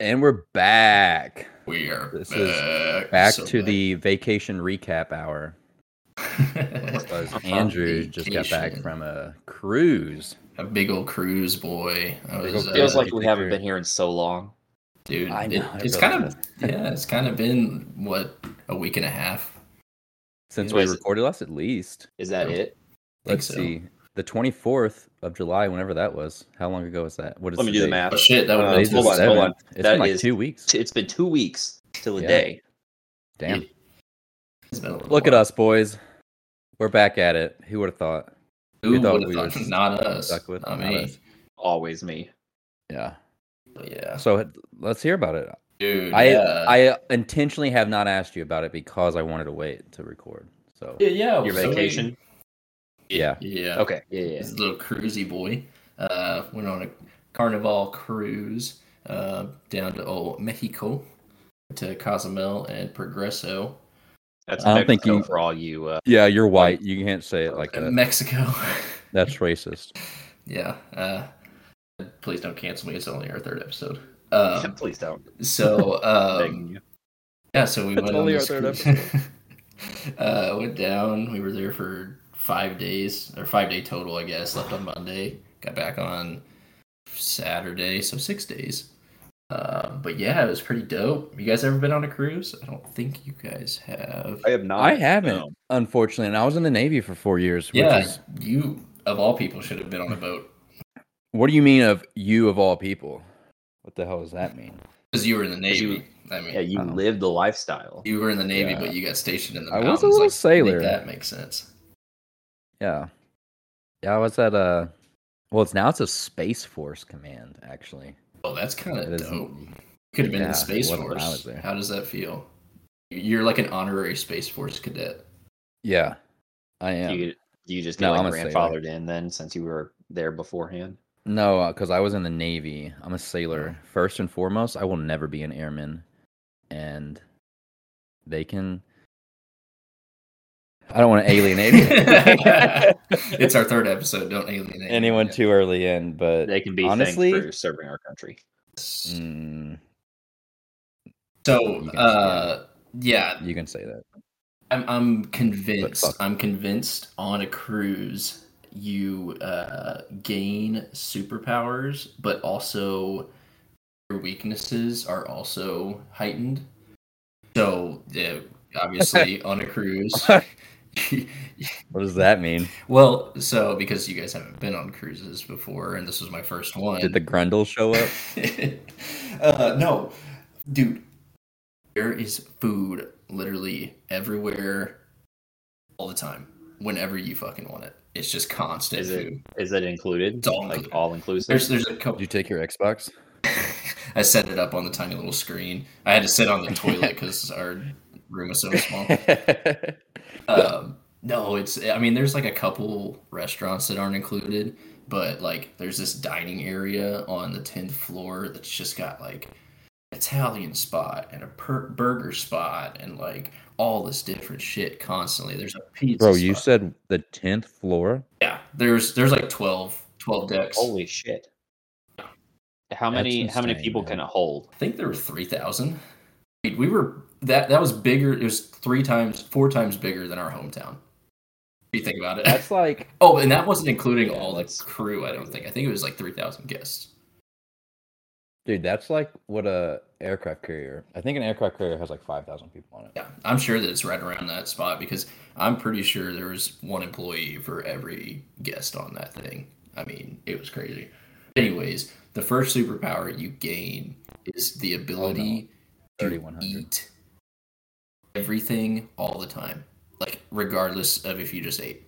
And we're back. We are This back, is Back so to back. the vacation recap hour. Because Andrew just got back from a cruise. a big old cruise boy. I was, old uh, Feels like we haven't been here in so long. dude. I know, it it's really kind of yeah. It's kind of been what a week and a half. Since Was we recorded last, at least. Is that Yeah. it? Let's so. see. The 24th of July, whenever that was. How long ago was that? What is Let me the do the math. Oh shit! That Uh, would Today's hold on, hold on. 7th. It's That been like is- two weeks. T- It's been two weeks till a Yeah. day. Damn. It's been a little Look at us, boys. We're back at it. Who would have thought? Who We thought would have we thought? was Not us. stuck with- Not not me. us. Always me. Yeah. Yeah, So let's hear about it. dude. I yeah. I intentionally have not asked you about it because I wanted to wait to record. So yeah, yeah. Your so we- vacation? Yeah, Yeah. Okay. Yeah, yeah. He's a little cruisy boy uh, went on a carnival cruise uh, down to old Mexico to Cozumel and Progreso. That's I don't think Mexico you- for all you. Uh, yeah. You're white. You can't say it like that. Mexico. That's racist. yeah. Uh, please don't cancel me. It's only our third episode. Um, please don't. so um, yeah, so we It's went on only our this third cruise. uh, went down. We were there for five days or five day total, I guess. Left on Monday, got back on Saturday, so six days. Uh, but yeah, it was pretty dope. You guys ever been on a cruise? I don't think you guys have. I have not. I haven't, no. unfortunately, and I was in the Navy for four years. Which Yeah, is, you of all people should have been on a boat what do you mean of you of all people? What the hell does that mean? because you were in the Navy. you- I mean, Yeah, you Oh. live the lifestyle. you were in the Navy, Yeah. but you got stationed in the I was a little like, sailor. Make that makes sense. Yeah, yeah. I was at a. Well, it's now it's a Space Force command actually. Oh, that's kind of dope. Could have been Yeah, the Space it wasn't when I Force. How does that feel? You're like an honorary Space Force cadet. Yeah, I am. You you just No, get I'm like a sailor. grandfathered in then since you were there beforehand. No, uh, because I was in the Navy. I'm a sailor. Oh. First and foremost, I will never be an airman. And they can. I don't want to alienate it's our third episode. Don't alienate anyone Yeah. too early in, but They can be honestly, for serving our country. mm, So, uh, yeah, you can say that. I'm I'm convinced. I'm convinced on a cruise you uh, gain superpowers, but also your weaknesses are also heightened. So, yeah, obviously on a cruise. What does that mean? well, so because you guys haven't been on cruises before, and this was my first one. Did the Grundle show up? uh, no, dude. There is food literally everywhere, all the time. Whenever you fucking want it, it's just constant Is it food. is that included? It's all like included. all inclusive. There's there's a Did couple. you take your Xbox? I set it up on the tiny little screen. I had to sit on the toilet because our room is so small. Um, no, it's. I mean, there's like a couple restaurants that aren't included, but like there's this dining area on the tenth floor that's just got like Italian spot and a per- burger spot and like all this different shit constantly. There's a pizza. Bro, you said the tenth floor. yeah. There's there's like 12, 12 decks. Holy shit! How many how many people man. can it hold? I think there were three thousand. We were that that was bigger. It was three times, four times bigger than our hometown. If you think about it. That's like Oh, and that wasn't including Yeah, all the that's crew. I don't think. I think it was like three thousand guests. Dude, that's like what a aircraft carrier. I think an aircraft carrier has like five thousand people on it. Yeah, I'm sure that it's right around that spot because I'm pretty sure there was one employee for every guest on that thing. I mean, it was crazy. Anyways, the first superpower you gain is the oh, ability to 3100. eat everything all the time, like regardless of if you just ate.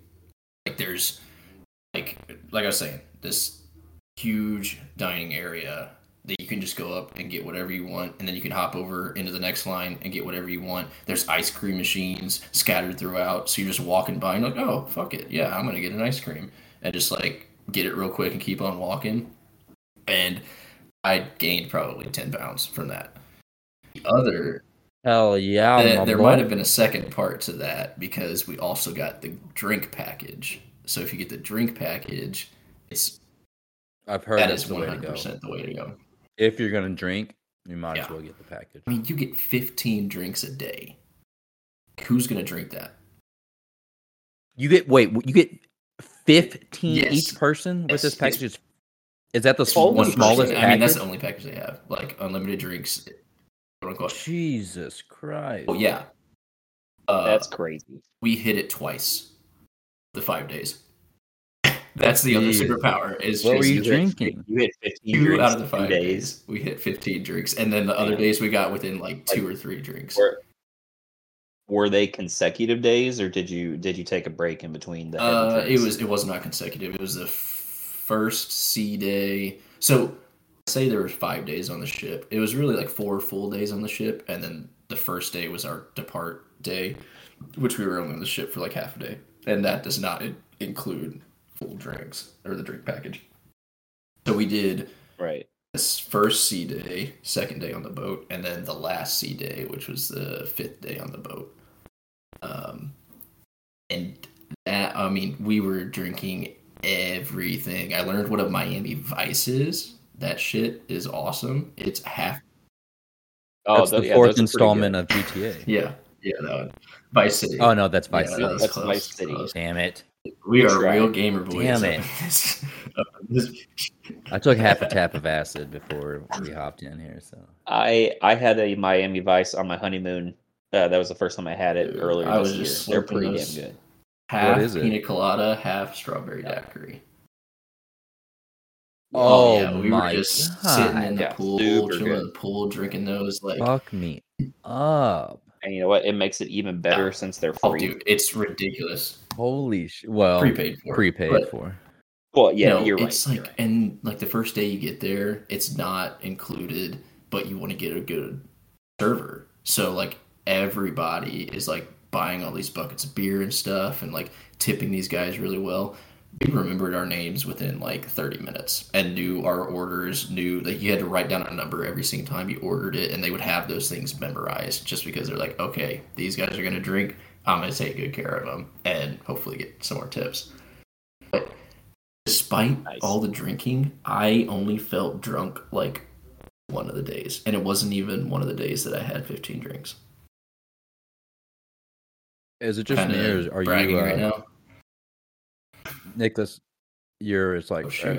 Like there's, like like I was saying, this huge dining area that you can just go up and get whatever you want, and then you can hop over into the next line and get whatever you want. There's ice cream machines scattered throughout, so you're just walking by and like, oh fuck it, yeah, I'm gonna get an ice cream and just like get it real quick and keep on walking. And I gained probably ten pounds from that. The other Hell yeah! there, there might have been a second part to that because we also got the drink package. So if you get the drink package, it's I've heard that is the one way to hundred go. percent the way to go. If you're gonna drink, You might Yeah. as well get the package. I mean, you get 15 drinks a day. Who's gonna drink that? You get wait, you get fifteen Yes. each person with Yes, this package. Is, is that the, It's s- the one smallest. I mean, that's the only package they have. Like unlimited drinks. Quote unquote. Jesus Christ! Oh yeah. Uh, That's crazy. we hit it twice. The five days. That's the other Jesus. superpower. Is What were just you hit- drinking? You hit 15 two drinks out of the five days. days. We hit 15 drinks, and then the other Damn. days we got within like two or three drinks. Were, were they consecutive days, or did you did you take a break in between the? Uh, it was it was not consecutive. It was the f- first C day. So say there were five days on the ship. It was really like four full days on the ship, and then the first day was our depart day, which we were only on the ship for like half a day, and that does not include full drinks or the drink package. So we did right. this first sea day, second day on the boat, and then the last sea day, which was the fifth day on the boat. Um, and that, I mean, we were drinking everything. I learned what a Miami Vice is. That shit is awesome. It's half. Oh, that's tho- the yeah, fourth those installment of GTA. Yeah, yeah, that one. Vice City. Oh no, that's Vice Yeah, City. that That's close, Vice City. close. Damn it! We are Try. real gamer boys. Damn it. this- this- I took half a tap of acid before we hopped in here. So I I had a Miami Vice on my honeymoon. Uh, that was the first time I had it Dude, earlier I this was year. just They're pretty damn good. half is it? pina colada, half strawberry daiquiri. Oh, oh yeah, we my were just sitting in the God. pool, Super chilling good. in the pool, drinking those. Like, fuck me up. And you know what? It makes it even better Yeah. since they're oh, free. dude, it's ridiculous. Holy sh! Well, prepaid for, prepaid but, for. Well, yeah, no, you're right. it's you're like, right. and like the first day you get there, it's not included, but you want to get a good server. So like everybody is like buying all these buckets of beer and stuff, and like tipping these guys really well. We remembered our names within like 30 minutes and knew our orders, knew that you had to write down a number every single time you ordered it, and they would have those things memorized just because they're like, okay, these guys are going to drink. I'm going to take good care of them and hopefully get some more tips. But despite Nice. all the drinking, I only felt drunk like one of the days. And it wasn't even one of the days that I had 15 drinks. Is it just me, Kinda or are you, uh, right now? Nicholas? You're it's like Oh, shoot.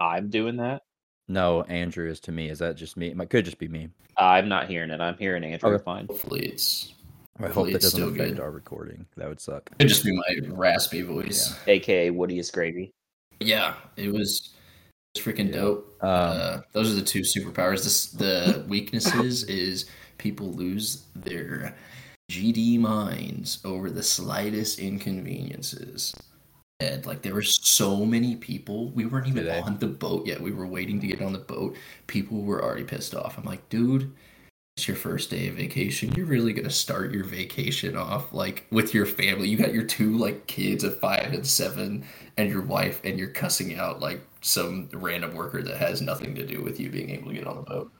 I'm doing that. no. Andrew is to me. Is that just me? It could just be me. I'm not hearing it. I'm hearing Andrew Okay. fine. Hopefully it's I hope Hopefully that doesn't still affect good. our recording. That would suck. could just be my raspy voice. AKA Woody is gravy. Yeah, it was it's freaking dope. Um, uh, those are the two superpowers. This, the weaknesses is people lose their GD minds over the slightest inconveniences. And like there were so many people, we weren't even Today. on the boat yet. We were waiting to get on the boat. People were already pissed off. I'm like, dude, it's your first day of vacation. You're really gonna start your vacation off like with your family. You got your two like kids of five and seven, and your wife, and you're cussing out like some random worker that has nothing to do with you being able to get on the boat.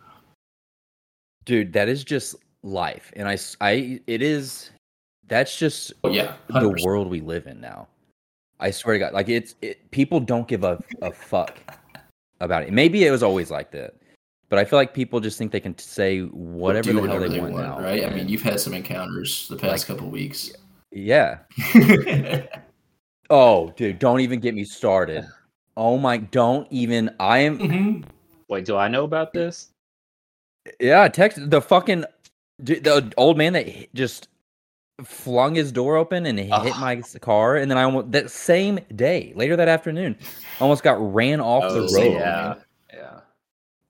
dude, that is just life, and i i it is That's just Oh yeah, the 100%. world we live in now. I swear to God, like it's it, people don't give a, a fuck about it. Maybe it was always like that, but I feel like people just think they can say whatever Do the hell they, want, now. right? I mean, you've had some encounters the past Like- couple weeks. yeah. Oh, dude, don't even get me started. Oh my, don't even. I am. mm-hmm. Wait, do I know about this? Yeah, text the fucking dude, the old man that just flung his door open and hit my car, and then I almost that same day, later that afternoon, almost got ran off Oh, the road. yeah, yeah.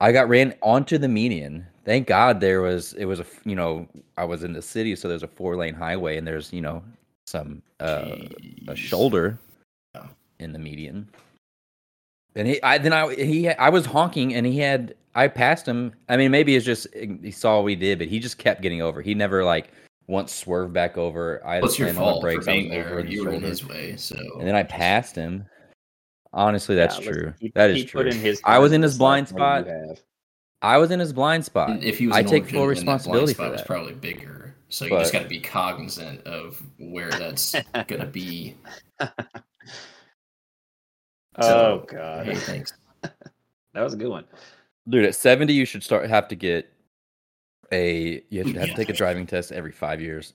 I got ran onto the median. Thank God there was it was a you know I was in the city, so there's a four lane highway, and there's you know some uh, a shoulder Yeah. in the median. And he, I then I he I was honking, and he had I passed him. I mean, maybe it's just he saw what we did, but he just kept getting over. He never like once swerved back over. I had What's to your slam the fault for brakes. I being over there? the You were in his way, so. and then I passed him. Honestly, that's Yeah, true. he- that he is put true. in his I was in his blind spot. I was in his blind spot. And if he was, I an take old full gentleman, that blind responsibility spot for was probably bigger, so you just got to be cognizant of where that's gonna be. Oh So, god, Hey, thanks. that was a good one. Dude, at 70 you should start have to get a you should have to take a driving test every 5 years.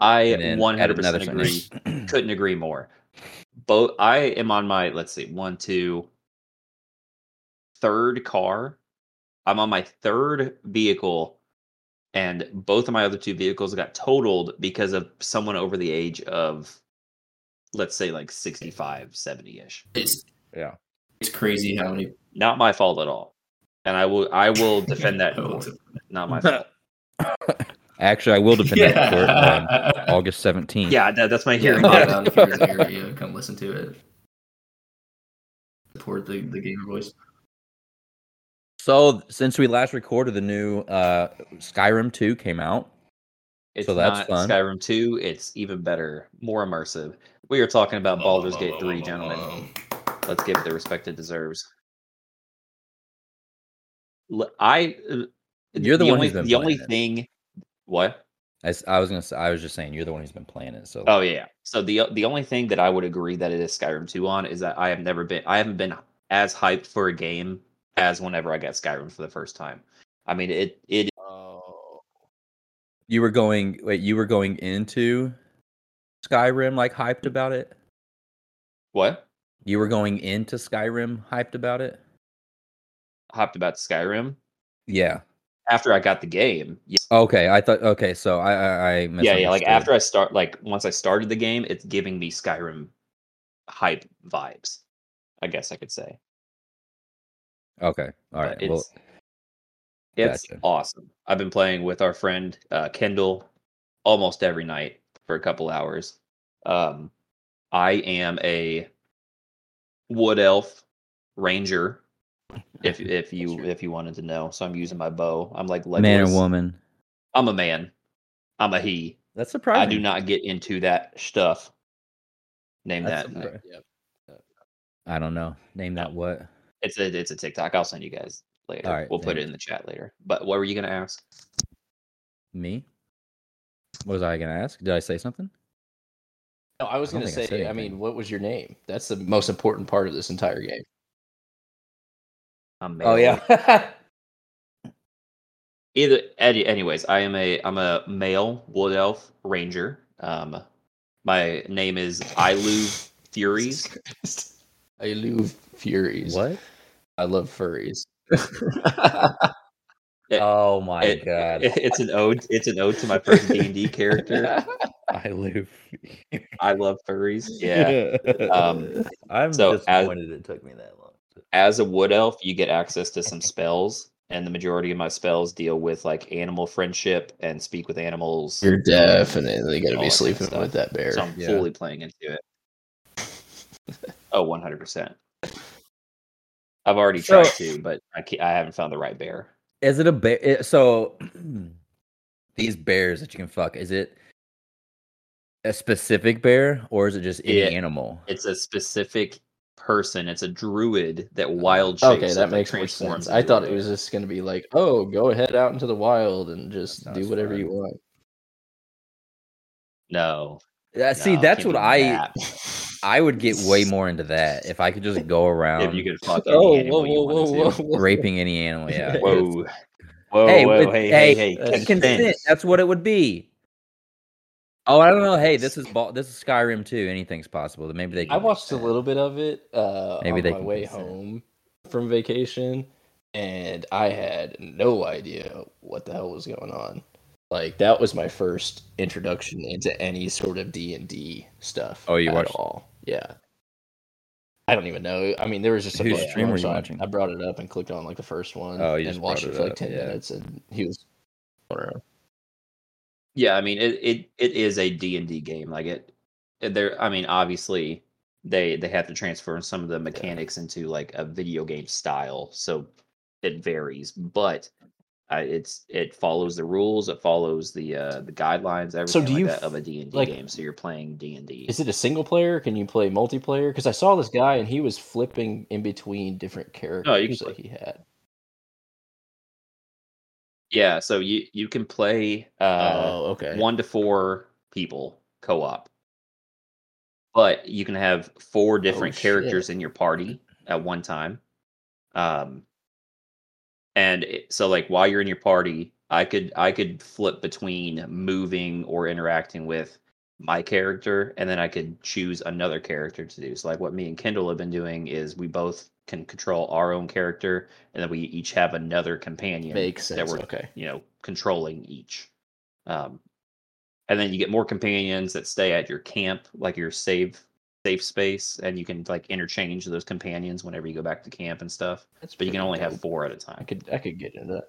I and then one add hundred another percent agree. Couldn't agree more. Both I am on my let's see, one, two, third car. I'm on my third vehicle, and both of my other two vehicles got totaled because of someone over the age of let's say like 65, 70 ish. It's yeah. it's crazy how many. Not my fault at all. And I will I will defend that in court. Not my fault. Actually, I will defend that in court on. August 17th. Yeah, that, that's my Yeah, hearing. get date. out if you're in the area, come listen to it. Support the, the gamer voice. So, since we last recorded the new uh Skyrim 2 came out. It's So that's not fun. Skyrim 2. It's even better, more immersive. We are talking about Baldur's Gate 3, gentlemen. Let's give it the respect it deserves. L- I. uh, You're the one only, who's been The only playing thing. What? I was going to say I was just saying you're the one who's been playing it. So Oh yeah. So the the only thing that I would agree that it is Skyrim 2 on is that I have never been I haven't been as hyped for a game as whenever I got Skyrim for the first time. I mean it it Oh, you were going wait, you were going into Skyrim like hyped about it? what? You were going into Skyrim hyped about it? Hopped about Skyrim Yeah. after I got the game. Yeah, Okay, I thought okay, so I I, I yeah, yeah. Like after I start, like once I started the game, it's giving me Skyrim hype vibes. I guess I could say. Okay. All right. Right. Well, it's gotcha. awesome. I've been playing with our friend uh, Kendall almost every night for a couple hours. Um, I am a wood elf ranger. If if you if you wanted to know, so I'm using my bow. I'm like Legolas. man or woman. I'm a man. I'm a he. That's surprising. I do not get into that stuff. Name That's that. surpri- yep. I don't know. Name that what? It's a it's a TikTok. I'll send you guys later. All right, we'll put it thanks. in the chat later. But what were you gonna ask? Me? What was I gonna ask? Did I say something? No, I was gonna think I say. I, mean, what was your name? That's the most important part of this entire game. I'm Oh yeah. Either any, anyways, I am a I'm a male wood elf ranger. Um, my name is Ilu Furies. I love furies. what? I love furries. It- oh my It- god. it- it's an ode. It's an ode to my first D and D character. I live. I love furries. Yeah. Um, I'm so as- disappointed it took me that long. As a wood elf, you get access to some spells, and the majority of my spells deal with like animal friendship and speak with animals. You're definitely gonna be that sleeping stuff. with that bear. So I'm Yeah. fully playing into it. Oh, 100%. I've already So- tried to, but I, can't, I haven't found the right bear. Is it a bear? So these bears that you can fuck, is it a specific bear or is it just any Yeah. animal? It's a specific person. It's a druid that wild shapes. Okay, that makes more transforms sense. I thought it was just gonna be like, oh, go ahead out into the wild and just do whatever fun. you want. No. Uh, see, no, that's what I that. I would get way more into that if I could just go around If you could fuck any Oh, animal whoa, you whoa, whoa, whoa, raping any animal. Yeah. Whoa. Whoa, hey, whoa, with- hey, hey, hey, hey, consent. consent. That's what it would be. Oh, I don't know. Hey, this is Bal- this is Skyrim too. Anything's possible. Maybe they. I watched a little bit of it uh, Maybe on they my way home from vacation, and I had no idea what the hell was going on. Like that was my first introduction into any sort of D and D stuff. Oh, you at watched- all? Yeah. I don't even know. I mean, there was just a Whose stream were you watching? I brought it up and clicked on like the first one. Oh, you and just watched it it for like ten yeah. minutes, and he was. around. Yeah, I mean it it, it is a D&D game. Like it there I mean obviously they they have to transfer some of the mechanics into like a video game style, so it varies, but uh, it's it follows the rules, it follows the uh the guidelines everything so do like you that of a D&D like- game. So you're playing D&D. Is it a single player? Can you play multiplayer? Because I saw this guy and he was flipping in between different characters No, you can that he had. Yeah, so you you can play uh oh, okay. one to four people co-op but you can have four different Oh, characters in your party at one time um and it, so like while you're in your party, I could I could flip between moving or interacting with my character, and then I could choose another character to do. So like what me and Kendall have been doing is we both can control our own character, and then we each have another companion Makes that we're Okay. you know controlling each. Um, and then you get more companions that stay at your camp, like your save safe space, and you can like interchange those companions whenever you go back to camp and stuff. That's But you can pretty only have four at a time. I could I could get into that.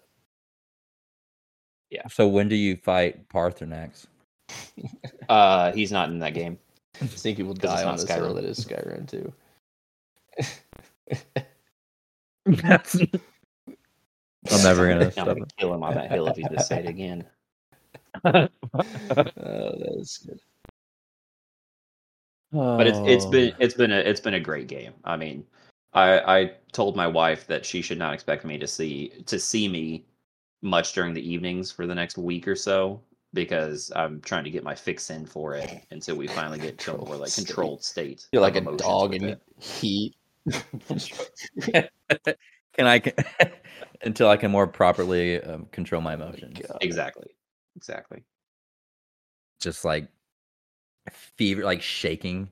Yeah. So when do you fight Paarthurnax? Uh, he's not in that game. I think he will 'Cause it's die on not this hill Skyrim. that is Skyrim too. I'm never gonna I'm gonna kill him on that hill if he just say it again. Oh, that is good. But it's it's Oh. been it's been a it's been a great game. I mean, I I told my wife that she should not expect me to see to see me much during the evenings for the next week or so because I'm trying to get my fix in for it until we finally get to a more like controlled state. You're like a dog in it. heat. Can I until I can more properly um, control my emotions? Exactly. Exactly. Just like fever, like shaking.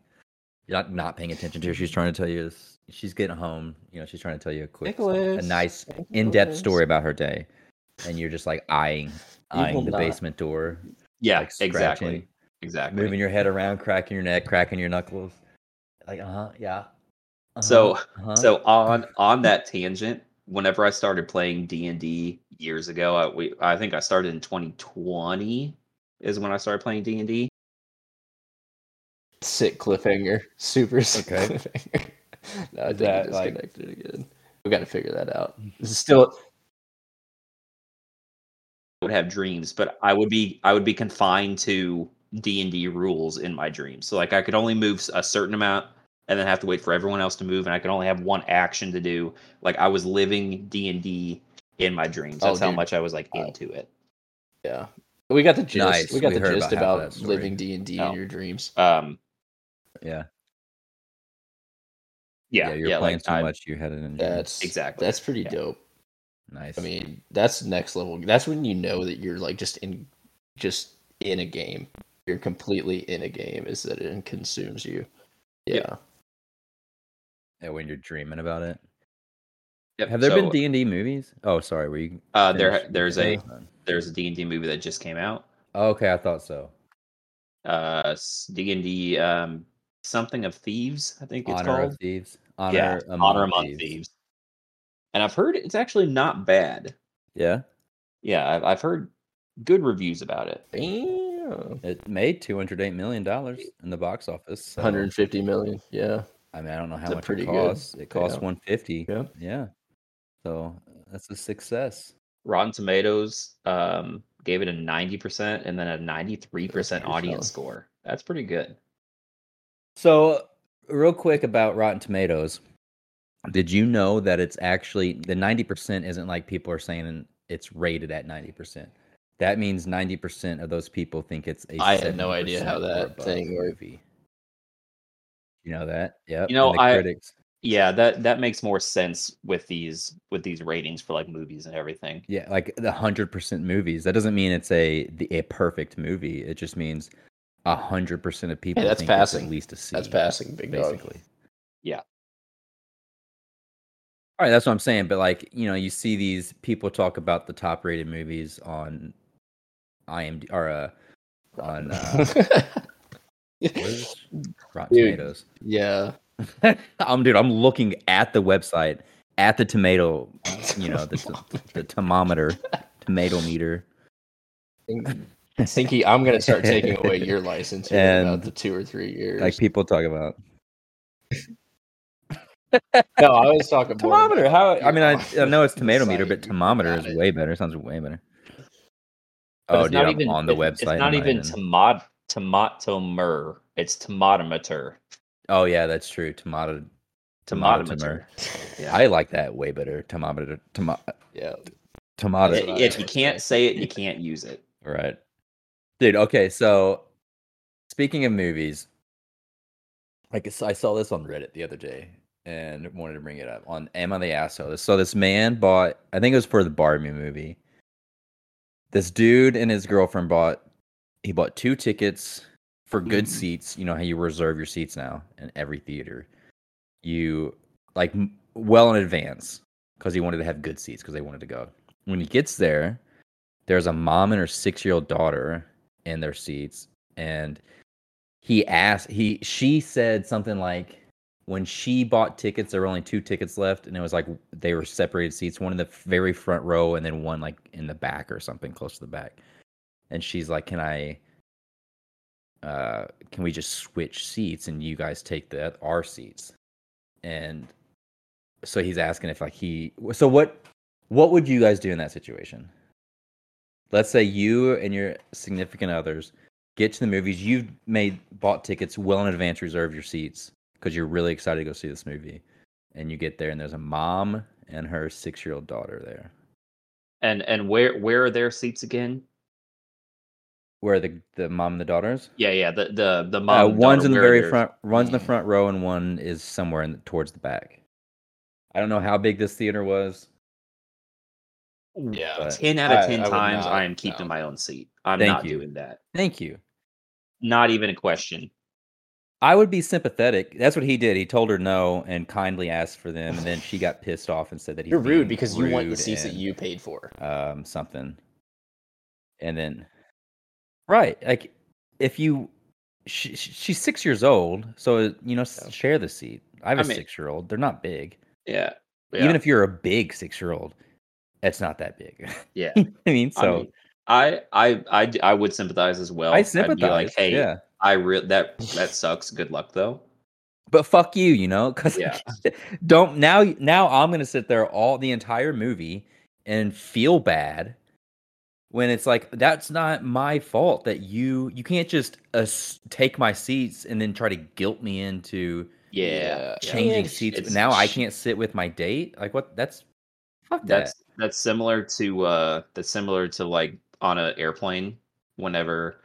You're not not paying attention to her. She's trying to tell you this. She's getting home. You know, she's trying to tell you a quick, a nice, Nicholas. in-depth story about her day, and you're just like eyeing, eyeing the not. basement door, Yeah, like exactly. Exactly. moving your head around, cracking your neck, cracking your knuckles. Like, uh huh, yeah. Uh-huh, So- uh-huh. So on on that tangent, whenever I started playing D and D years ago, I, we I think I started in 2020 is when I started playing D and D. Sick cliffhanger. Super sick Okay. cliffhanger. no, I That, you like- again. We got to figure that out. This is still I would have dreams, but I would be I would be confined to D and D rules in my dreams. So like I could only move a certain amount and then have to wait for everyone else to move, and I could only have one action to do. Like I was living D and D in my dreams. Oh, That's how much I was like Uh, into it. yeah. We got the gist. Nice. We got We the gist about about living D and D Oh. in your dreams. Um, yeah, yeah, yeah, yeah, you're playing like, too I- much. You had it in That's Exactly. That's pretty Yeah. dope. nice. I mean, that's next level. That's when you know that you're like just in, just in a game. You're completely in a game. Is that it consumes you? Yeah. Yeah. yeah, when you're dreaming about it. Yep, Have there been D and D movies? Oh, sorry. Were you? Uh, there there's a that's fine. there's a D and D movie that just came out. Oh, okay, I thought so. Uh, D and D um something of thieves, I think it's Honor called. of Thieves. Honor yeah, among Honor Among Thieves. thieves. And I've heard it's actually not bad. Yeah, Yeah, I've, I've heard good reviews about it. Damn. it made two hundred eight million dollars in the box office. so- 150 million. Yeah. I mean, I don't know how much pretty it good costs. It costs one fifty. Yeah. Yeah. So that's a success. Rotten Tomatoes um gave it a ninety percent and then a ninety three percent audience solid. score. That's pretty good. So, real quick about Rotten Tomatoes. Did you know that it's actually the 90% isn't like people are saying it's rated at 90%. That means 90% of those people think it's a I had no idea how that thing movie. You know that? Yeah. You know, the I- critics. Yeah, that that makes more sense with these with these ratings for like movies and everything. Yeah, like the 100% movies. That doesn't mean it's a the, a perfect movie. It just means a 100% of people that's think it's passing. at least a C. That's passing, big dog. basically. Yeah. All right, that's what I'm saying. But like, you know, you see these people talk about the top rated movies on IMD or uh, on uh, what is it? Rotten Dude. Tomatoes. yeah. I'm dude. I'm looking at the website at the tomato. You know, the the thermometer, tomato meter. Thinky, I'm gonna start taking away your license in about the two or three years. Like people talk about no, I was talking thermometer. How? I mean, I, I know it's tomato meter, but thermometer is way better. Sounds way better. But oh, dude, not I'm even on the website. It's not I'm even in. Tomat tomatomer. It's tomatometer. Oh yeah, that's true. Tomato. Tomatometer. Yeah. I like that way better. Tomato. Tomato. Yeah. Tomato. I if you can't say. say it, you can't use it. Right. Dude, okay, so speaking of movies, like I saw this on Reddit the other day. and wanted to bring it up on Am I the Asshole? So this man bought, I think it was for the Barbie movie. This dude and his girlfriend bought, he bought two tickets for good Mhm. seats. You know how you reserve your seats now in every theater. You like well in advance because he wanted to have good seats because they wanted to go. When he gets there, there's a mom and her six year old daughter in their seats, and he asked he she said something like when she bought tickets there were only two tickets left and it was like they were separated seats one in the very front row and then one like in the back or something close to the back and she's like can i uh can we just switch seats and you guys take the our seats? And so he's asking if like he so what what would you guys do in that situation? Let's say you and your significant others get to the movies. You've made bought tickets well in advance reserve your seats because you're really excited to go see this movie. And you get there and there's a mom and her six year old daughter there. And and where where are their seats again? Where are the the mom and the daughters Yeah, yeah. The the the uh, mom. and one's in the very front one's in the front row and one is somewhere in the, towards the back i don't know how big this theater was Yeah. Ten out of ten I would times, not, I am keeping no. my own seat. I'm Thank not you. doing that. thank you Not even a question. I would be sympathetic. That's what he did. He told her no and kindly asked for them, and then she got pissed off and said that he's You're rude being because you want the rude seats that you paid for. um something. And then, right, like if you, she, she's six years old, so you know, Yeah. share the seat. I have I a mean- six year old. They're not big. Yeah. Even if you're a big six year old, it's not that big. yeah. I mean, so I I, I, I, I I would sympathize as well. I I'd sympathize. be like, hey, yeah. I re- that that sucks. Good luck though. but fuck you, you know, because Yeah. don't now. Now I'm gonna sit there all the entire movie and feel bad when it's like that's not my fault that you you can't just uh, take my seats and then try to guilt me into Yeah. Yeah. changing It's- seats. it's- now I can't sit with my date. Like what? That's fuck That's that. that's similar to uh that's similar to like on an airplane whenever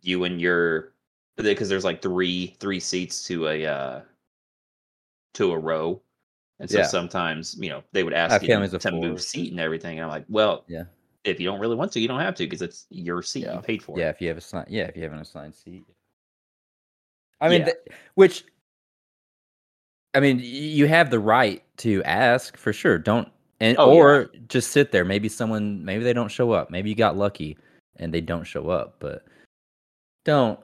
you and your because there's like three three seats to a uh to a row. And so Yeah. sometimes, you know, they would ask have you families of to four. move seat and everything. And I'm like, well, Yeah. If you don't really want to, you don't have to because it's your seat. Yeah. You paid for Yeah, if you have a sign. Yeah, if you have an assigned seat. I mean, Yeah. th- which. I mean, you have the right to ask for sure. Don't and Oh, yeah. or just sit there. Maybe someone, maybe they don't show up. Maybe you got lucky and they don't show up. But don't.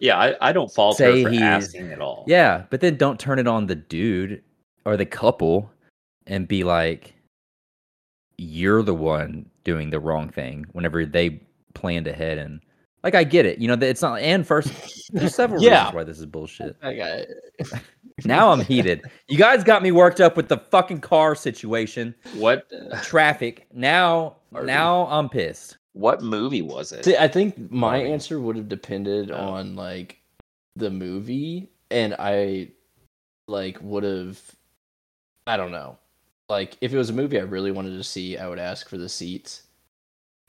Yeah, I, I don't fault her for asking at all. Yeah, but then don't turn it on the dude or the couple and be like, "You're the one doing the wrong thing." Whenever they planned ahead and like, I get it. You know, it's not. And first, there's several Yeah. reasons why this is bullshit. I got it. Now I'm heated. You guys got me worked up with the fucking car situation, What traffic. Now, Harvey. now I'm pissed. what movie was it? See, I think my Barbie. answer would have depended Oh. on like the movie, and I like would have. I don't know. Like if it was a movie I really wanted to see, I would ask for the seats.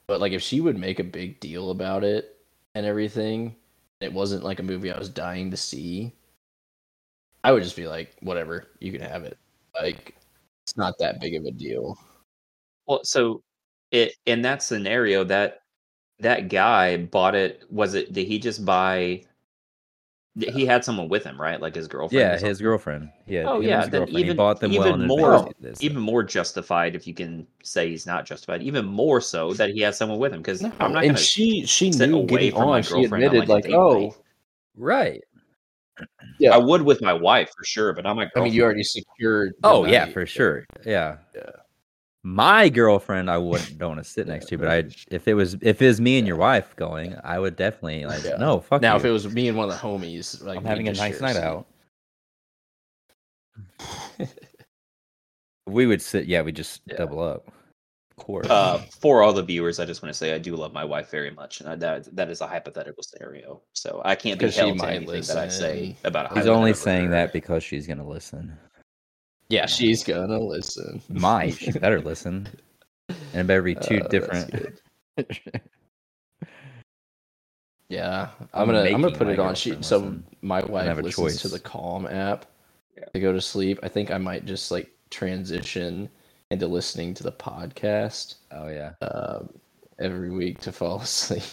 But like if she would make a big deal about it and everything, it wasn't like a movie I was dying to see. I would just be like, whatever, you can have it. Like it's not that big of a deal. Well, so it in that scenario that that guy bought it. Was it? Did he just buy? Th- He had someone with him, right? Like his girlfriend. Yeah, his girlfriend. Yeah, Oh, yeah, his then girlfriend. he even- bought them well even in more- This- Even more justified if you can say he's not justified. Even more so that he has someone with him because No, I'm not and gonna she she sit knew away getting from my on. She girlfriend on, admitted like, like, oh, night. right. yeah. I would with my wife for sure, but I'm like, I mean, oh you already secured. Oh, the Oh yeah, for sure. Yeah. Yeah. My girlfriend, I wouldn't don't want to sit next to, but I if it was if it was me and your wife going, I would definitely like Yeah. no fuck. Now, you. if it was me and one of the homies, like I'm having a nice night out, we would sit. Yeah, we just Yeah. double up. Of course. Uh, for all the viewers, I just want to say I do love my wife very much, and I, that that is a hypothetical scenario. So I can't be held to might anything that I say about. a He's only saying scenario. that because she's gonna listen. Yeah, she's gonna listen. Might she better listen, and it better be two Uh, different. Yeah, I'm I'm gonna I'm gonna put it on. She girlfriend so listen. my wife have a listens to the Calm app, Yeah. to go to sleep. I think I might just like transition into listening to the podcast Oh yeah. um, every week to fall asleep.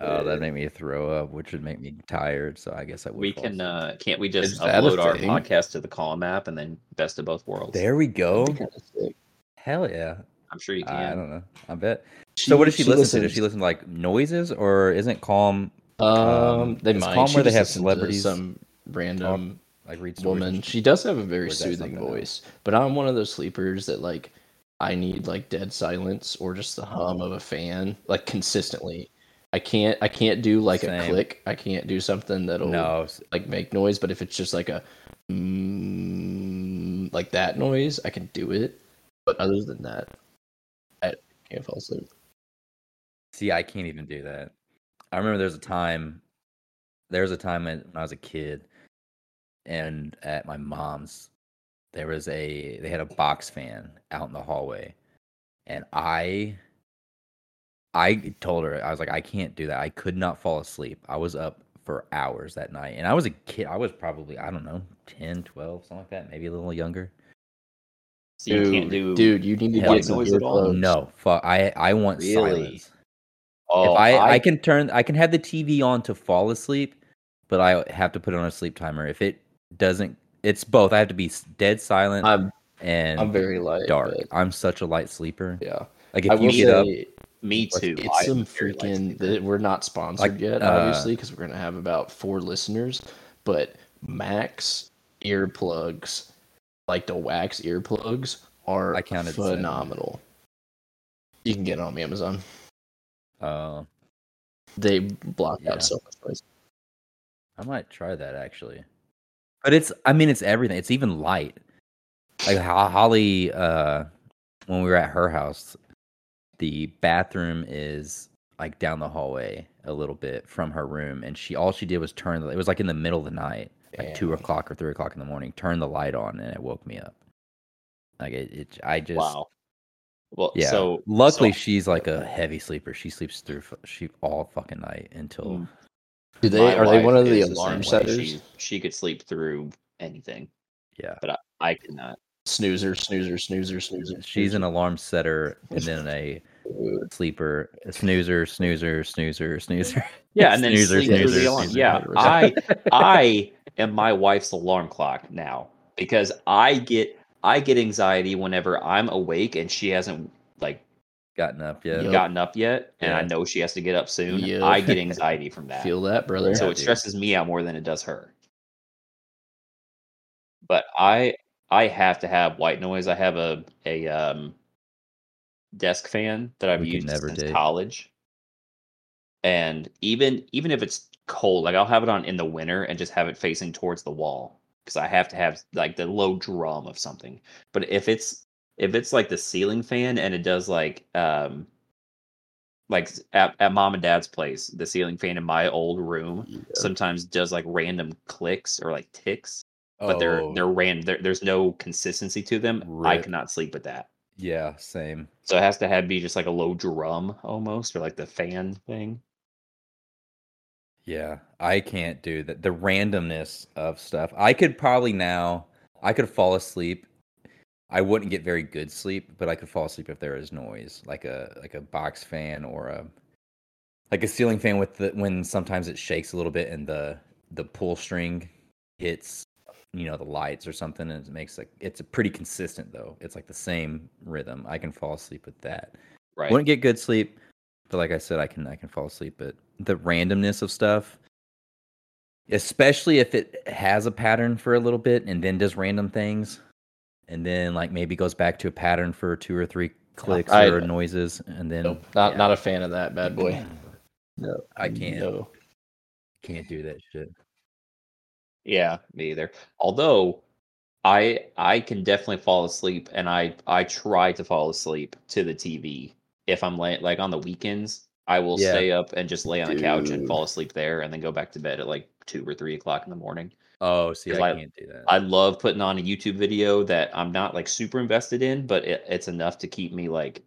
Oh, that made me throw up, which would make me tired. So I guess I would. We can uh can't we just Is that a upload our thing? podcast to the Calm app and then best of both worlds? There we go. Hell yeah. I'm sure you can. I don't know. I bet. so what does she, listen to? Does she listen to like noises or isn't calm Um, um, they is might. Calm She where they just have listens to celebrities Some random like read stories? and woman. shit? She does have a very is that soothing something else? voice, but I'm one of those sleepers that like I need like dead silence or just the hum of a fan like consistently. I can't I can't do like a click. I can't do something that'll No, like make noise, but if it's just like a mm, like that noise, I can do it. But other than that, I can't fall asleep. See, I can't even do that. I remember there's a time, there was a time when when I was a kid, and at my mom's, there was a they had a box fan out in the hallway, and I, I told her I was like I can't do that. I could not fall asleep. I was up for hours that night, and I was a kid. I was probably I don't know 10, 12, something like that, maybe a little younger. So you can't do dude. You need to get some noise at all? No, fuck. I I want Really? silence. Oh, if I, I can turn I can have the TV on to fall asleep, but I have to put it on a sleep timer. If it doesn't, it's both. I have to be dead silent I'm and I'm very light. dark. but I'm such a light sleeper. yeah, Like if I you will get up, say me too. it's some am very light freaking. that we're not sponsored Like, yet, uh, obviously, because we're gonna have about four listeners. But Mack's earplugs, like the wax earplugs, are I counted seven. phenomenal. You can get it on Amazon. uh, They block Yeah. out so much noise. I might try that actually. But it's I mean it's everything. It's even light. Like Holly, uh, when we were at her house, the bathroom is like down the hallway a little bit from her room, and she all she did was turn. The, it was like in the middle of the night, like two o'clock or three o'clock in the morning. Turn the light on, and it woke me up. Like it, it I just wow. Well, yeah. so luckily, so she's like a heavy sleeper. She sleeps through she all fucking night until Mm. Do they are they one of the alarm same way. setters? She, she could sleep through anything, yeah. but I, I could not. Snoozer, snoozer, snoozer, snoozer. She's an alarm setter and then a Dude, sleeper, snoozer, snoozer, snoozer, snoozer. Yeah, and then Snoozer, sleep through snoozer, the alarm. snoozer. Yeah, I I am my wife's alarm clock now because I get I get anxiety whenever I'm awake and she hasn't like Gotten up yet? Yup. gotten up yet, and I know she has to get up soon. Yup. I get anxiety from that. Feel that, brother? so Yeah, it dude. stresses me out more than it does her. But I I have to have white noise. I have a a um desk fan that I've We used never since date. college. And even even if it's cold, like I'll have it on in the winter and just have it facing towards the wall because I have to have like the low drum of something. But if it's if it's like the ceiling fan and it does like um like at, at mom and dad's place, the ceiling fan in my old room Yeah. sometimes does like random clicks or like ticks, but they're Oh, they're ran there, there's no consistency to them. I cannot sleep with that. Yeah, same. So it has to have be just like a low drum almost, or like the fan thing. Yeah, I can't do that. The randomness of stuff. I could probably now. I could fall asleep. I wouldn't get very good sleep, but I could fall asleep if there is noise, like a like a box fan or a like a ceiling fan with the when sometimes it shakes a little bit and the the pull string hits you know the lights or something and it makes like it's a pretty consistent though. It's like the same rhythm. I can fall asleep with that. Right. Wouldn't get good sleep, but like I said, I can I can fall asleep. But the randomness of stuff, especially if it has a pattern for a little bit and then does random things, and then like maybe goes back to a pattern for two or three clicks I- or noises, and then Nope, not yeah, not a fan of that bad boy. No, I can't No. can't do that shit. Yeah, me either. Although I I can definitely fall asleep and I I try to fall asleep to the TV if I'm lay, like on the weekends. I will Yeah. stay up and just lay on the couch and fall asleep there and then go back to bed at like two or three o'clock in the morning. Oh, see, I I- can't do that. I love putting on a YouTube video that I'm not like super invested in, but it, it's enough to keep me like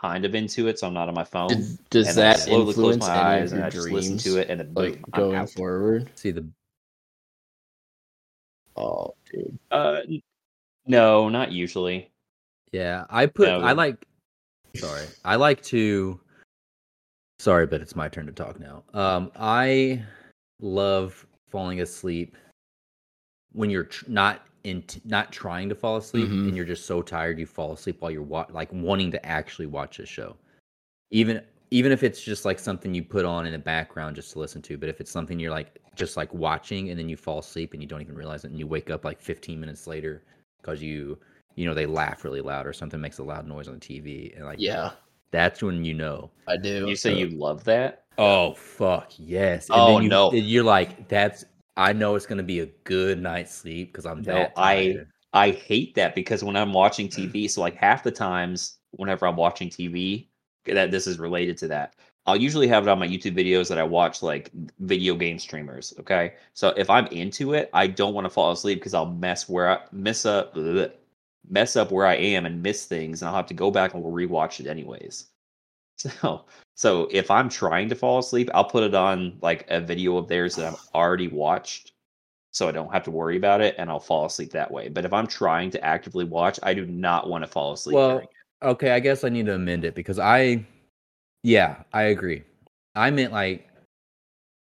kind of into it, so I'm not on my phone. Did- does and then I that slowly close influence my any eyes of and your I just dreams? listen to it, and then boom, like I'm going out. forward. See the Oh, dude. Uh, no, not usually. yeah. I put No. I like. Sorry, I like to. Sorry, but it's my turn to talk now. Um, I love falling asleep when you're tr- not in not trying to fall asleep Mhm. and you're just so tired you fall asleep while you're wa- like wanting to actually watch a show. Even even if it's just like something you put on in the background just to listen to, but if it's something you're like just like watching and then you fall asleep and you don't even realize it and you wake up like 15 minutes later because you you know they laugh really loud or something makes a loud noise on the TV and like Yeah, that's when you know I do. You say Uh, you love that? Oh fuck yes! And Oh, then you, no. You're like that's. I know it's gonna be a good night's sleep because I'm No, that. I- I hate that because when I'm watching TV, so like half the times whenever I'm watching TV, that this is related to that. I'll usually have it on my YouTube videos that I watch like video game streamers. Okay, so if I'm into it, I don't want to fall asleep because I'll mess where I mess up, bleh, mess up where I am and miss things, and I'll have to go back and rewatch it anyways. So, so if I'm trying to fall asleep, I'll put it on like a video of theirs that I've already watched so I don't have to worry about it and I'll fall asleep that way. But if I'm trying to actively watch, I do not want to fall asleep. Well. Okay. I guess I need to amend it because I. Yeah, I agree. I meant like.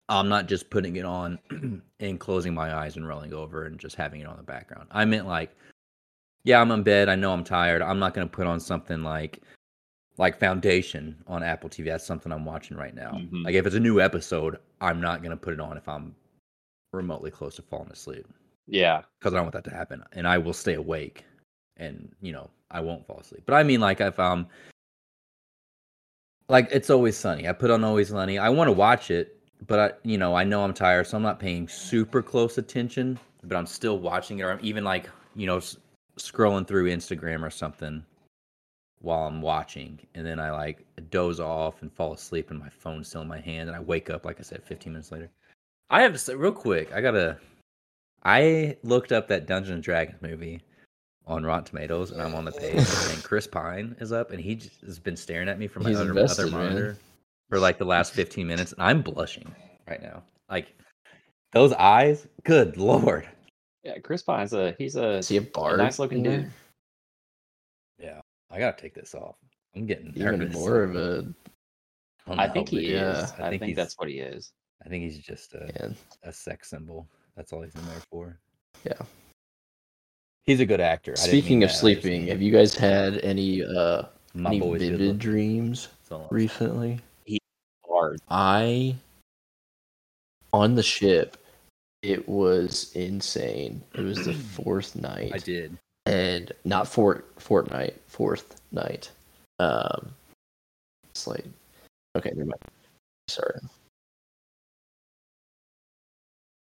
I'm not just putting it on and closing my eyes and rolling over and just having it on the background. I meant like, yeah, I'm in bed. I know I'm tired. I'm not going to put on something like, like Foundation on Apple TV. That's something I'm watching right now. Mhm. Like if it's a new episode, I'm not going to put it on if I'm remotely close to falling asleep yeah, because I don't want that to happen, and I will stay awake, and you know I won't fall asleep. But I mean, like if I'm like it's always sunny, I put on Always Sunny. I want to watch it, but I you know I know I'm tired, so I'm not paying super close attention. But I'm still watching it, or I'm even like you know s- scrolling through Instagram or something while I'm watching, and then I like doze off and fall asleep, and my phone's still in my hand, and I wake up like I said 15 minutes later. I have to say real quick, I gotta I looked up that Dungeon and Dragons movie on Rotten Tomatoes, and I'm on the page, and Chris Pine is up, and he just has been staring at me from my He's other, invested, other man. monitor for like the last 15 minutes, and I'm blushing right now. Like those eyes, good lord. yeah. Chris Pine's a he's a Is he a bard? nice looking in dude. Yeah, I gotta take this off. I'm getting Even nervous. more of a don't I think he yeah, is. I I think think, that's what he is. I think he's just a, man. a sex symbol. That's all he's in there for. Yeah. He's a good actor. Speaking of sleeping, have you guys had any uh my any vivid dreams That's all I'm recently? Hard. I on the ship. It was insane. It was the fourth night. I did. and not fort fortnight, fourth night. Um, it's like okay, never mind. Sorry,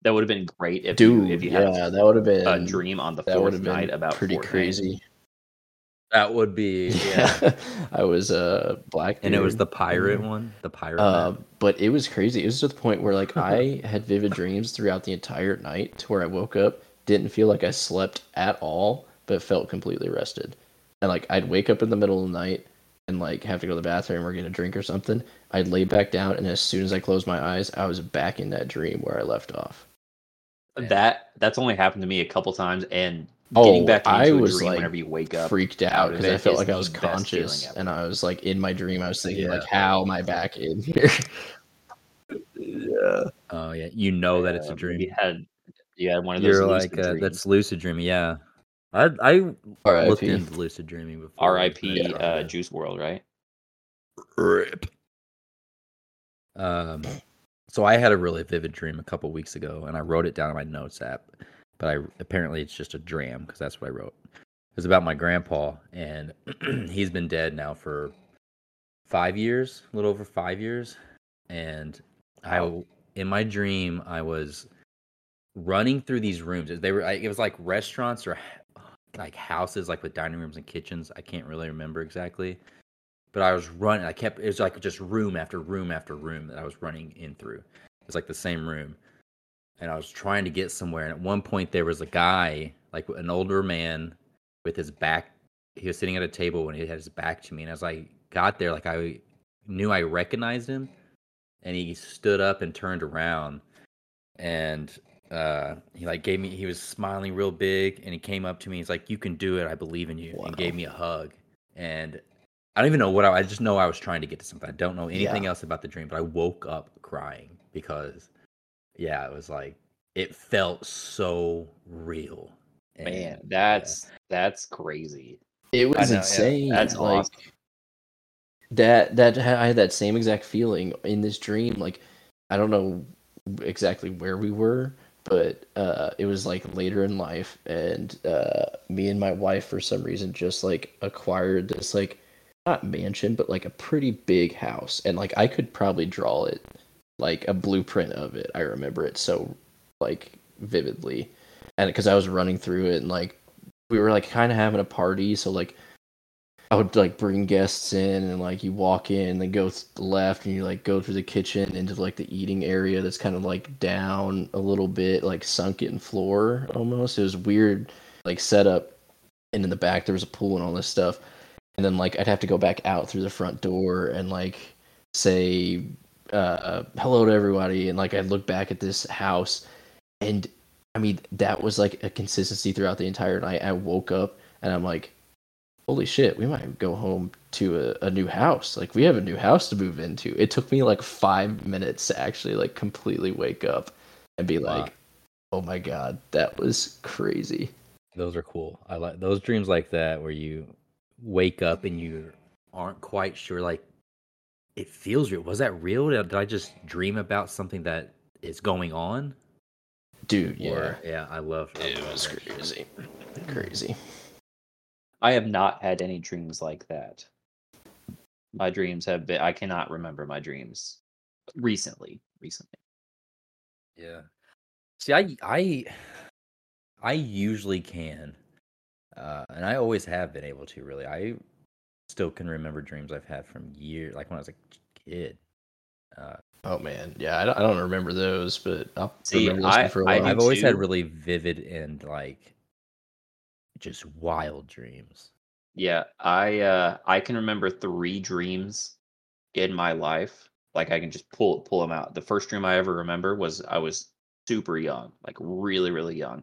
That would have been great if dude. you if you had yeah, had that would have been a dream on the That would fourth have been night about pretty Fortnite. crazy. That would be yeah. Yeah, I was uh black, and it was the dude. pirate one, the pirate. Uh, but it was crazy. It was to the point where like I had vivid dreams throughout the entire night, to where I woke up, didn't feel like I slept at all, but felt completely rested. And like I'd wake up in the middle of the night and like have to go to the bathroom or get a drink or something. I'd lay back down, and as soon as I closed my eyes, I was back in that dream where I left off. That that's only happened to me a couple times, and Oh, getting back into I a was, dream like, whenever you wake up. Freaked out out because I felt like I was conscious, and I was like in my dream. I was thinking Yeah. like, how am I back in here? yeah. Oh yeah, you know that it's a Um, dream. You had you had one of those. You're lucid like uh, that's lucid dreaming. Yeah, I I looked into lucid dreaming before. R.I.P. but, Uh, Juice WRLD, right? Rip. Um, so I had a really vivid dream a couple weeks ago, and I wrote it down in my notes app. But I apparently it's just a dram because that's what I wrote. It was about my grandpa, and he's been dead now for five years, a little over five years. And I, in my dream, I was running through these rooms. They were, it was like restaurants or like houses, like with dining rooms and kitchens. I can't really remember exactly but I was running. I kept it was like just room after room after room that I was running in through. It was like the same room, and I was trying to get somewhere. And at one point, there was a guy, like an older man, with his back. He was sitting at a table when he had his back to me, and as I was like, got there, like I knew I recognized him, and he stood up and turned around, and uh, he like gave me. He was smiling real big, and he came up to me. He's like, "You can do it. I believe in you," and gave me a hug. And I don't even know what I, I just know I was trying to get to something. I don't know anything Yeah. else about the dream, but I woke up crying because, yeah, it was like it felt so real. And, Man, that's that's crazy. It was know, yeah. insane. That's like, awesome. That that I had that same exact feeling in this dream. Like I don't know exactly where we were, but uh, it was like later in life, and uh, me and my wife for some reason just like acquired this like not mansion, but like a pretty big house, and like I could probably draw it like a blueprint of it. I remember it so like vividly, and because I was running through it, and like we were like kind of having a party, so like I would like bring guests in and like you walk in and go to the left and you like go through the kitchen into like the eating area that's kind of like down a little bit like sunken floor almost. It was weird like setup and in the back there was a pool and all this stuff. And then like I'd have to go back out through the front door and like say uh hello to everybody and like I'd look back at this house and I mean that was like a consistency throughout the entire night. I woke up and I'm like holy shit, we might go home to a, a new house. Like we have a new house to move into. It took me like five minutes to actually like completely wake up and be Wow. like, oh my god, that was crazy. those are cool. I like those dreams like that where you wake up and you aren't quite sure. Like it feels real. Was that real? Did I just dream about something that is going on? Dude, yeah. Or- yeah. I love. I It love was that shit. crazy. Mm-hmm. Crazy. I have not had any dreams like that. My dreams have been I cannot remember my dreams recently. Recently. Yeah. See, I I I usually can, uh, and I always have been able to. Really, I still can remember dreams I've had from years, like when I was a kid. Uh, Oh man, yeah, I don't, I don't remember those, but I'll See, remember those I- for a I while. do I've always had really vivid and like just wild dreams. Yeah, I uh I can remember three dreams in my life. Like I can just pull pull them out. The first dream I ever remember was I was super young, like really really young.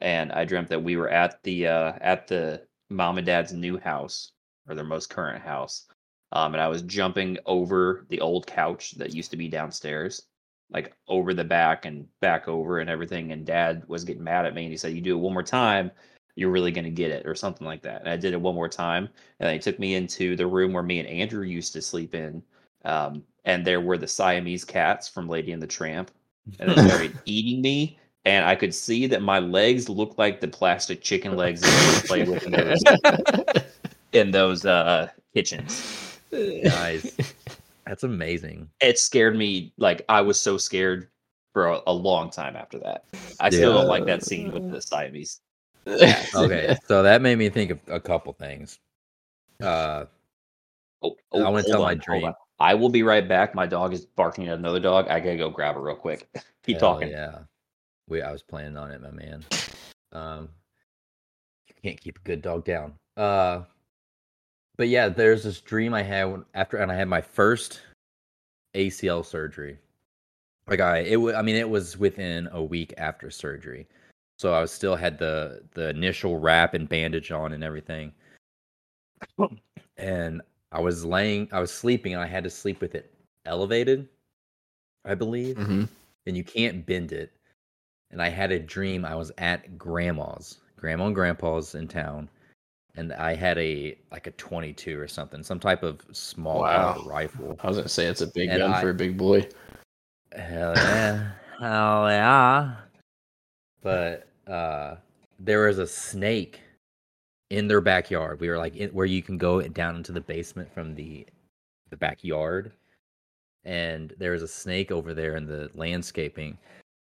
And I dreamt that we were at the uh at the mom and dad's new house or their most current house. Um and I was jumping over the old couch that used to be downstairs, like over the back and back over and everything and dad was getting mad at me and he said you do it one more time you're really going to get it or something like that. And I did it one more time. And they took me into the room where me and Andrew used to sleep in. Um, and there were the Siamese cats from Lady and the Tramp. And they started eating me. And I could see that my legs looked like the plastic chicken legs that they would play with in those, in those uh, kitchens. Nice. That's amazing. It scared me. Like, I was so scared for a, a long time after that. I still don't like that scene with the Siamese. Okay, so that made me think of a couple things. Uh, Oh, I wanna tell my on, hold dream. I will be right back. My dog is barking at another dog. I gotta go grab her real quick. Keep hell talking. Yeah, we. I was planning on it, my man. Um, you can't keep a good dog down. Uh, but yeah, there's this dream I had when, after, and I had my first ACL surgery. Like I, it was. I mean, it was within a week after surgery, so I was still had the the initial wrap and bandage on and everything. And I was laying, I was sleeping, and I had to sleep with it elevated, I believe Mhm. and you can't bend it. And I had a dream I was at grandma's, grandma and grandpa's in town, and I had a like a 22 or something, some type of small Wow. rifle. I was gonna say it's a big And gun I- for a big boy. Hell yeah, hell yeah! But uh, there was a snake in their backyard. We were like in, where you can go down into the basement from the the backyard, and there was a snake over there in the landscaping,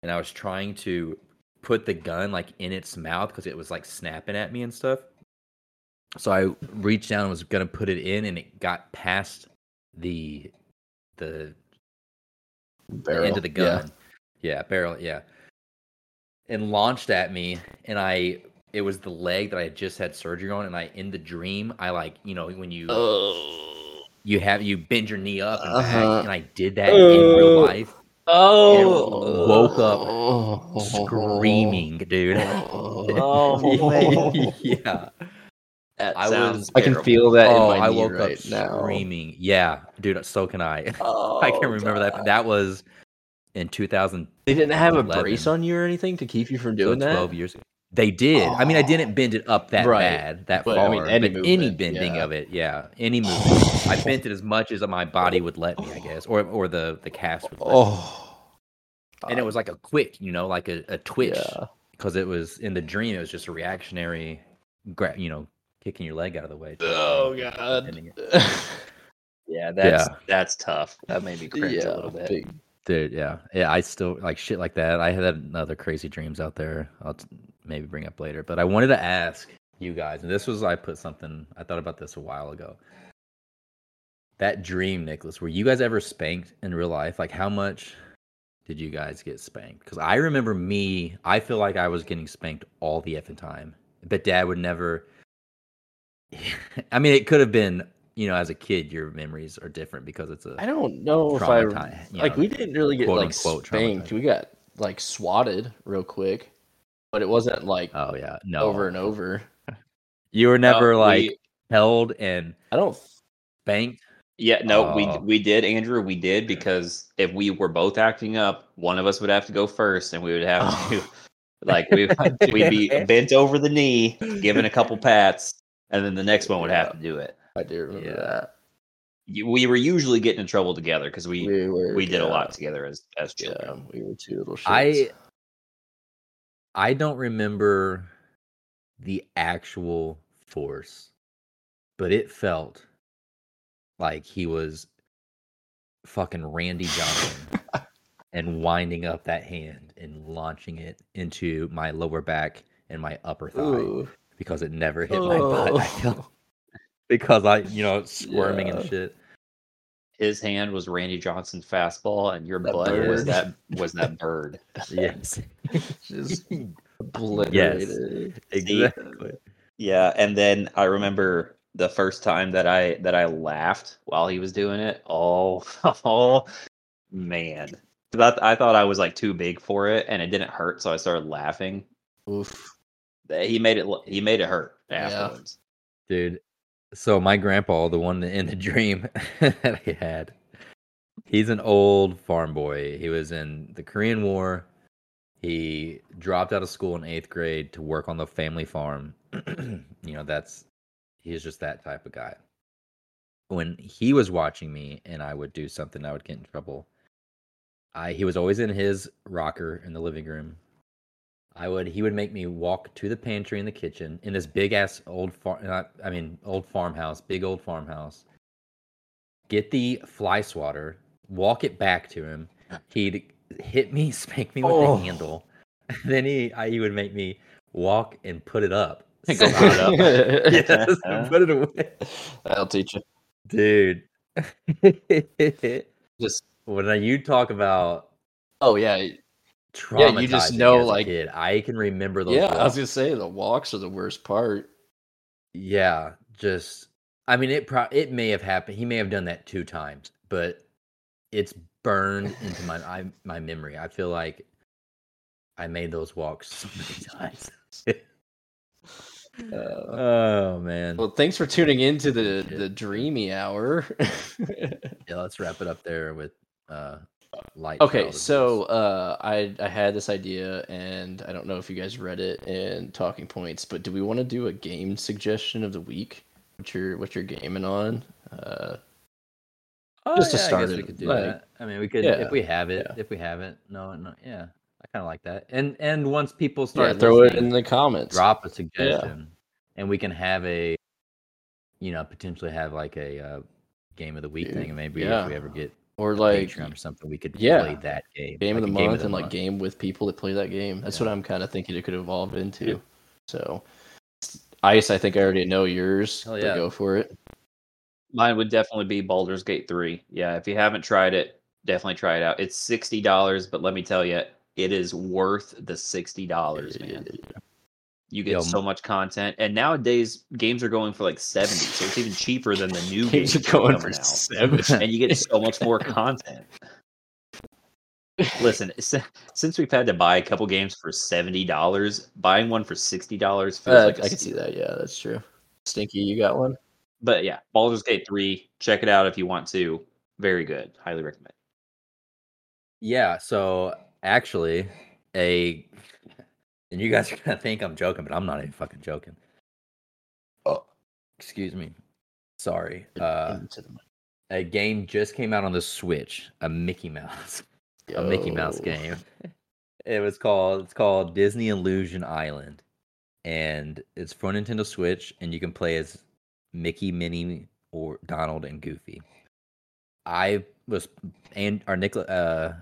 and I was trying to put the gun like in its mouth because it was like snapping at me and stuff. So I reached down and was gonna put it in, and it got past the the Barrel. the end of the Yeah. gun. Yeah. barrel. Yeah. And launched at me, and I it was the leg that I had just had surgery on, and I in the dream I like you know when you Oh. you have you bend your knee up and Uh-huh. back, and I did that in real life. Oh, woke up Oh. Screaming, dude. Oh, yeah. that I sounds was- I can feel that Oh, in my I knee woke right up now. screaming. Yeah, dude. So can I. Oh, I can remember that. God. That was in 2000. They didn't have a brace on you or anything to keep you from so doing that. 12 years ago. They did. I mean, I didn't bend it up that Right. bad, that But, I mean, any but any bending yeah. of it, yeah, any movement. I bent it as much as my body would let me, I guess, or or the the cast would. Let me. Oh, and it was like a quick, you know, like a, a twitch, yeah. because it was in the dream. It was just a reactionary, gra- you know, kicking your leg out of the way. Oh god. Yeah, that's Yeah. that's tough. That made me cringe yeah, a little bit. big- Dude, yeah, yeah. I still like shit like that. I had other crazy dreams out there. I'll t- maybe bring up later. But I wanted to ask you guys, and this was I put something. I thought about this a while ago. That dream, Nicholas. Were you guys ever spanked in real life? Like, how much did you guys get spanked? Because I remember me. I feel like I was getting spanked all the effing time. But Dad would never. I mean, it could have been. You know, as a kid, your memories are different because it's a I don't know if I like. know, we didn't really get like spanked. We got like swatted real quick, but it wasn't like Oh yeah, no. over and over. You were never No, like we- held and I don't. spanked. yeah, no, we Oh. we did, Andrew. We did because if we were both acting up, one of us would have to go first, and we would have Oh. to like we we'd be bent over the knee, given a couple pats, and then the next one would have to do it. I do remember Yeah. that. We were usually getting in trouble together because we we, were. did a lot together as as Yeah, children. we were two little shits. I I don't remember the actual force, but it felt like he was fucking Randy Johnson and winding up that hand and launching it into my lower back and my upper thigh Ooh. because it never hit my butt. Oh. because I, you know, squirming Yeah. and shit. His hand was Randy Johnson's fastball, and your That butt was that was that bird. Yes. Just obliterated. exactly. Yeah, and then I remember the first time that I that I laughed while he was doing it. Oh, oh man, 'Cause I, I thought I was like too big for it, and it didn't hurt, so I started laughing. Oof. He made it. He made it hurt Yeah. afterwards. Dude, so my grandpa, the one in the dream that I had, he's an old farm boy. He was in the Korean War. He dropped out of school in eighth grade to work on the family farm. you know, that's he's just that type of guy. When he was watching me and I would do something, I would get in trouble. I he was always in his rocker in the living room. I would he would make me walk to the pantry in the kitchen in this big ass old farm I mean old farmhouse, big old farmhouse. Get the fly swatter, walk it back to him. He'd hit me, spank me with Oh. the handle. then he I, he would make me walk and put it up. Go it up. yes, put it away. I'll teach you. Dude. Just when you talk about oh yeah, traumatizing you just know, like- kid, I can remember those yeah. I was gonna say the walks are the worst part. Yeah, just I mean it pro- it may have happened. He may have done that two times, but it's burned into my I, my memory. I feel like I made those walks so many times. Uh, oh man. well, thanks for tuning into the the dreamy hour. Yeah, let's wrap it up there with uh light. Okay, so uh, I I had this idea, and I don't know if you guys read it in Talking Points, but do we want to do a game suggestion of the week? What you're what you're gaming on? Uh, Oh, just to yeah, I start guess we could do like- that. I mean, we could Yeah, if we have it. yeah. If we haven't, no, no, yeah, I kind of like that. And and once people yeah, start throw it in the comments. drop a suggestion, and we can have a, you know, potentially have like a uh, game of the week Dude, thing, and maybe yeah. if we ever get or like Patreon or something, we could yeah, play that game, game of like the a month and like game with people that play that game. That's Yeah. what I'm kind of thinking it could evolve into. So, Ice, I think I already know yours. Hell yeah. go for it. Mine would definitely be Baldur's Gate 3. Yeah, if you haven't tried it, definitely try it out. It's $60, but let me tell you, it is worth the $60, man. You get Yo, so much content, and nowadays games are going for like seventy, so it's even cheaper than the new games Games are going for out. seven. and you get so much more content. Listen, since we've had to buy a couple games for seventy dollars, buying one for sixty dollars feels Uh, like a I can see that. Yeah, that's true. Stinky, you got one? But yeah, Baldur's Gate three, check it out if you want to. Very good, highly recommend. Yeah, so actually, a and you guys are gonna think I'm joking, but I'm not even fucking joking. Oh, excuse me. Sorry. Uh, Into the mic. a game just came out on the Switch, a Mickey Mouse, a Mickey Mouse game. It was called it's called Disney Illusion Island, and it's for Nintendo Switch, and you can play as Mickey, Minnie, or Donald and Goofy. I was and our Nicola. Uh,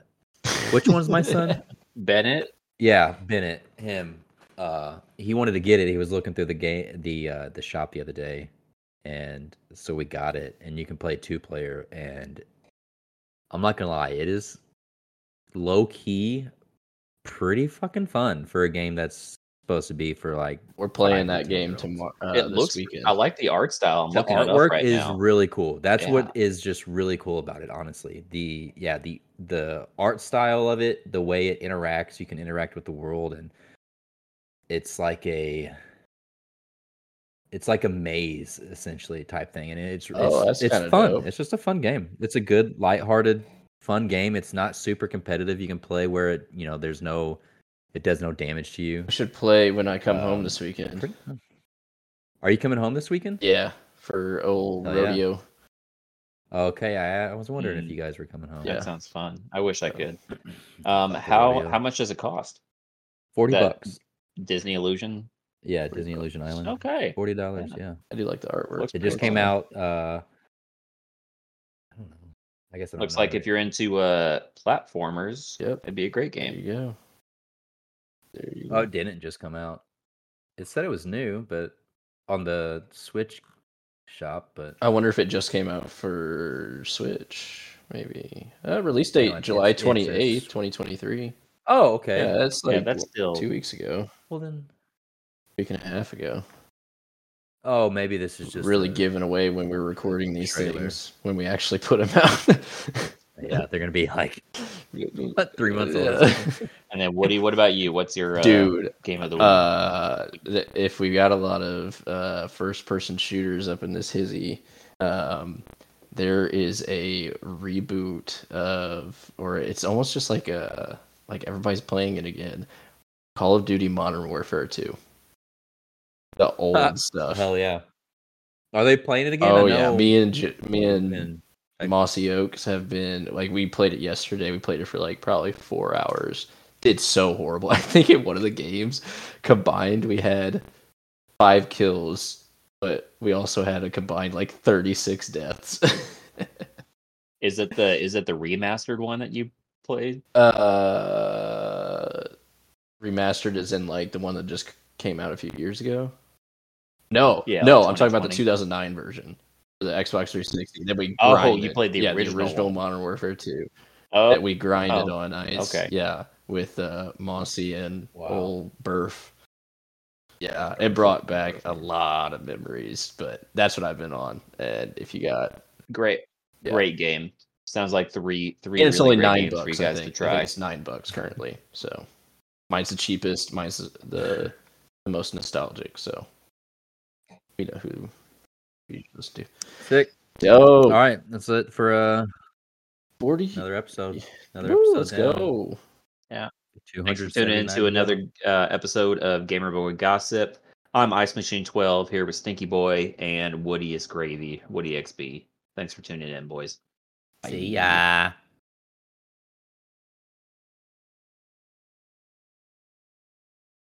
which one's my son? Bennett, Yeah, Bennett, him. Uh, he wanted to get it. He was looking through the game, the uh, the shop the other day, and so we got it. And you can play two player. And I'm not gonna lie, it is low key, pretty fucking fun for a game that's supposed to be for like. We're playing that game tomorrow. Uh, it this looks. weekend. I like the art style. I'm The looking it up artwork right is now. really cool. That's what Yeah. is just really cool about it. Honestly, the yeah the the art style of it, the way it interacts, you can interact with the world, and it's like a it's like a maze essentially type thing, and it's Oh, it's, it's fun. dope. It's just a fun game. It's a good, lighthearted, fun game. It's not super competitive. You can play where it you know there's no it does no damage to you. I should play when I come home Um, this weekend. Pretty. Are you coming home this weekend? Yeah, for old Oh, yeah. rodeo. Okay, I, I was wondering if Mm. you guys were coming home. That Yeah. sounds fun. I wish I could. Um, how rodeo. how much does it cost? Forty that- bucks. Disney Illusion. Yeah, Disney Illusion Island. Okay. Forty dollars. Yeah. Yeah. I do like the artwork. Looks It just came cool. out. uh I don't know. I guess I don't Looks like right. if you're into uh platformers, Yep. it'd be a great game. you go. There you Oh, go. it didn't just come out. It said it was new, but on the Switch shop. But I wonder if it just came out for Switch. Maybe. Uh, release date it's- July it's- it's a twenty eighth, twenty twenty three. oh, okay. Yeah, that's like yeah, that's still two weeks ago, Well then, week and a half ago. oh maybe this is just really a- giving away when we're recording these trailer. things when we actually put them out. Yeah, they're gonna be like what three months old. Yeah. And then Woody, what about you? What's your uh, Dude, game of the week? uh, th- if we got a lot of uh, first-person shooters up in this hizzy, um, there is a reboot of, or it's almost just like a like everybody's playing it again. Call of Duty Modern Warfare Two. The old stuff. Hell yeah. Are they playing it again? oh I yeah, me and J- me and and I- Mossy Oaks have been like we played it yesterday. We played it for like probably four hours. Did so horrible. I think in one of the games combined we had five kills, but we also had a combined like thirty six deaths. is it the is it the remastered one that you played? uh, remastered is in like the one that just came out a few years ago. No, Yeah, no, I'm talking about the 2009 version, the Xbox 360. That we Oh, grinded. you played the yeah, original the original. Modern Warfare 2 Oh, that we grinded oh, on ice. okay. Yeah, with uh, Mossy and Wow. old Burf. Yeah, it brought back a lot of memories, but that's what I've been on. And if you got, great, Yeah. great game. Sounds like three three. and it's really only nine bucks for you guys I think. to I think try. it's nine bucks currently. So mine's the cheapest. Mine's the the most nostalgic. So we know who we just do. sick. Yo, All right, that's it for uh 40. another episode. Another Woo, episode. let's down. go. Thanks for tuning in to another uh, episode of Gamer Boy Gossip. I'm Ice Machine 12 here with Stinky Boy and Woody is Gravy, Woody XB. Thanks for tuning in, boys. See ya.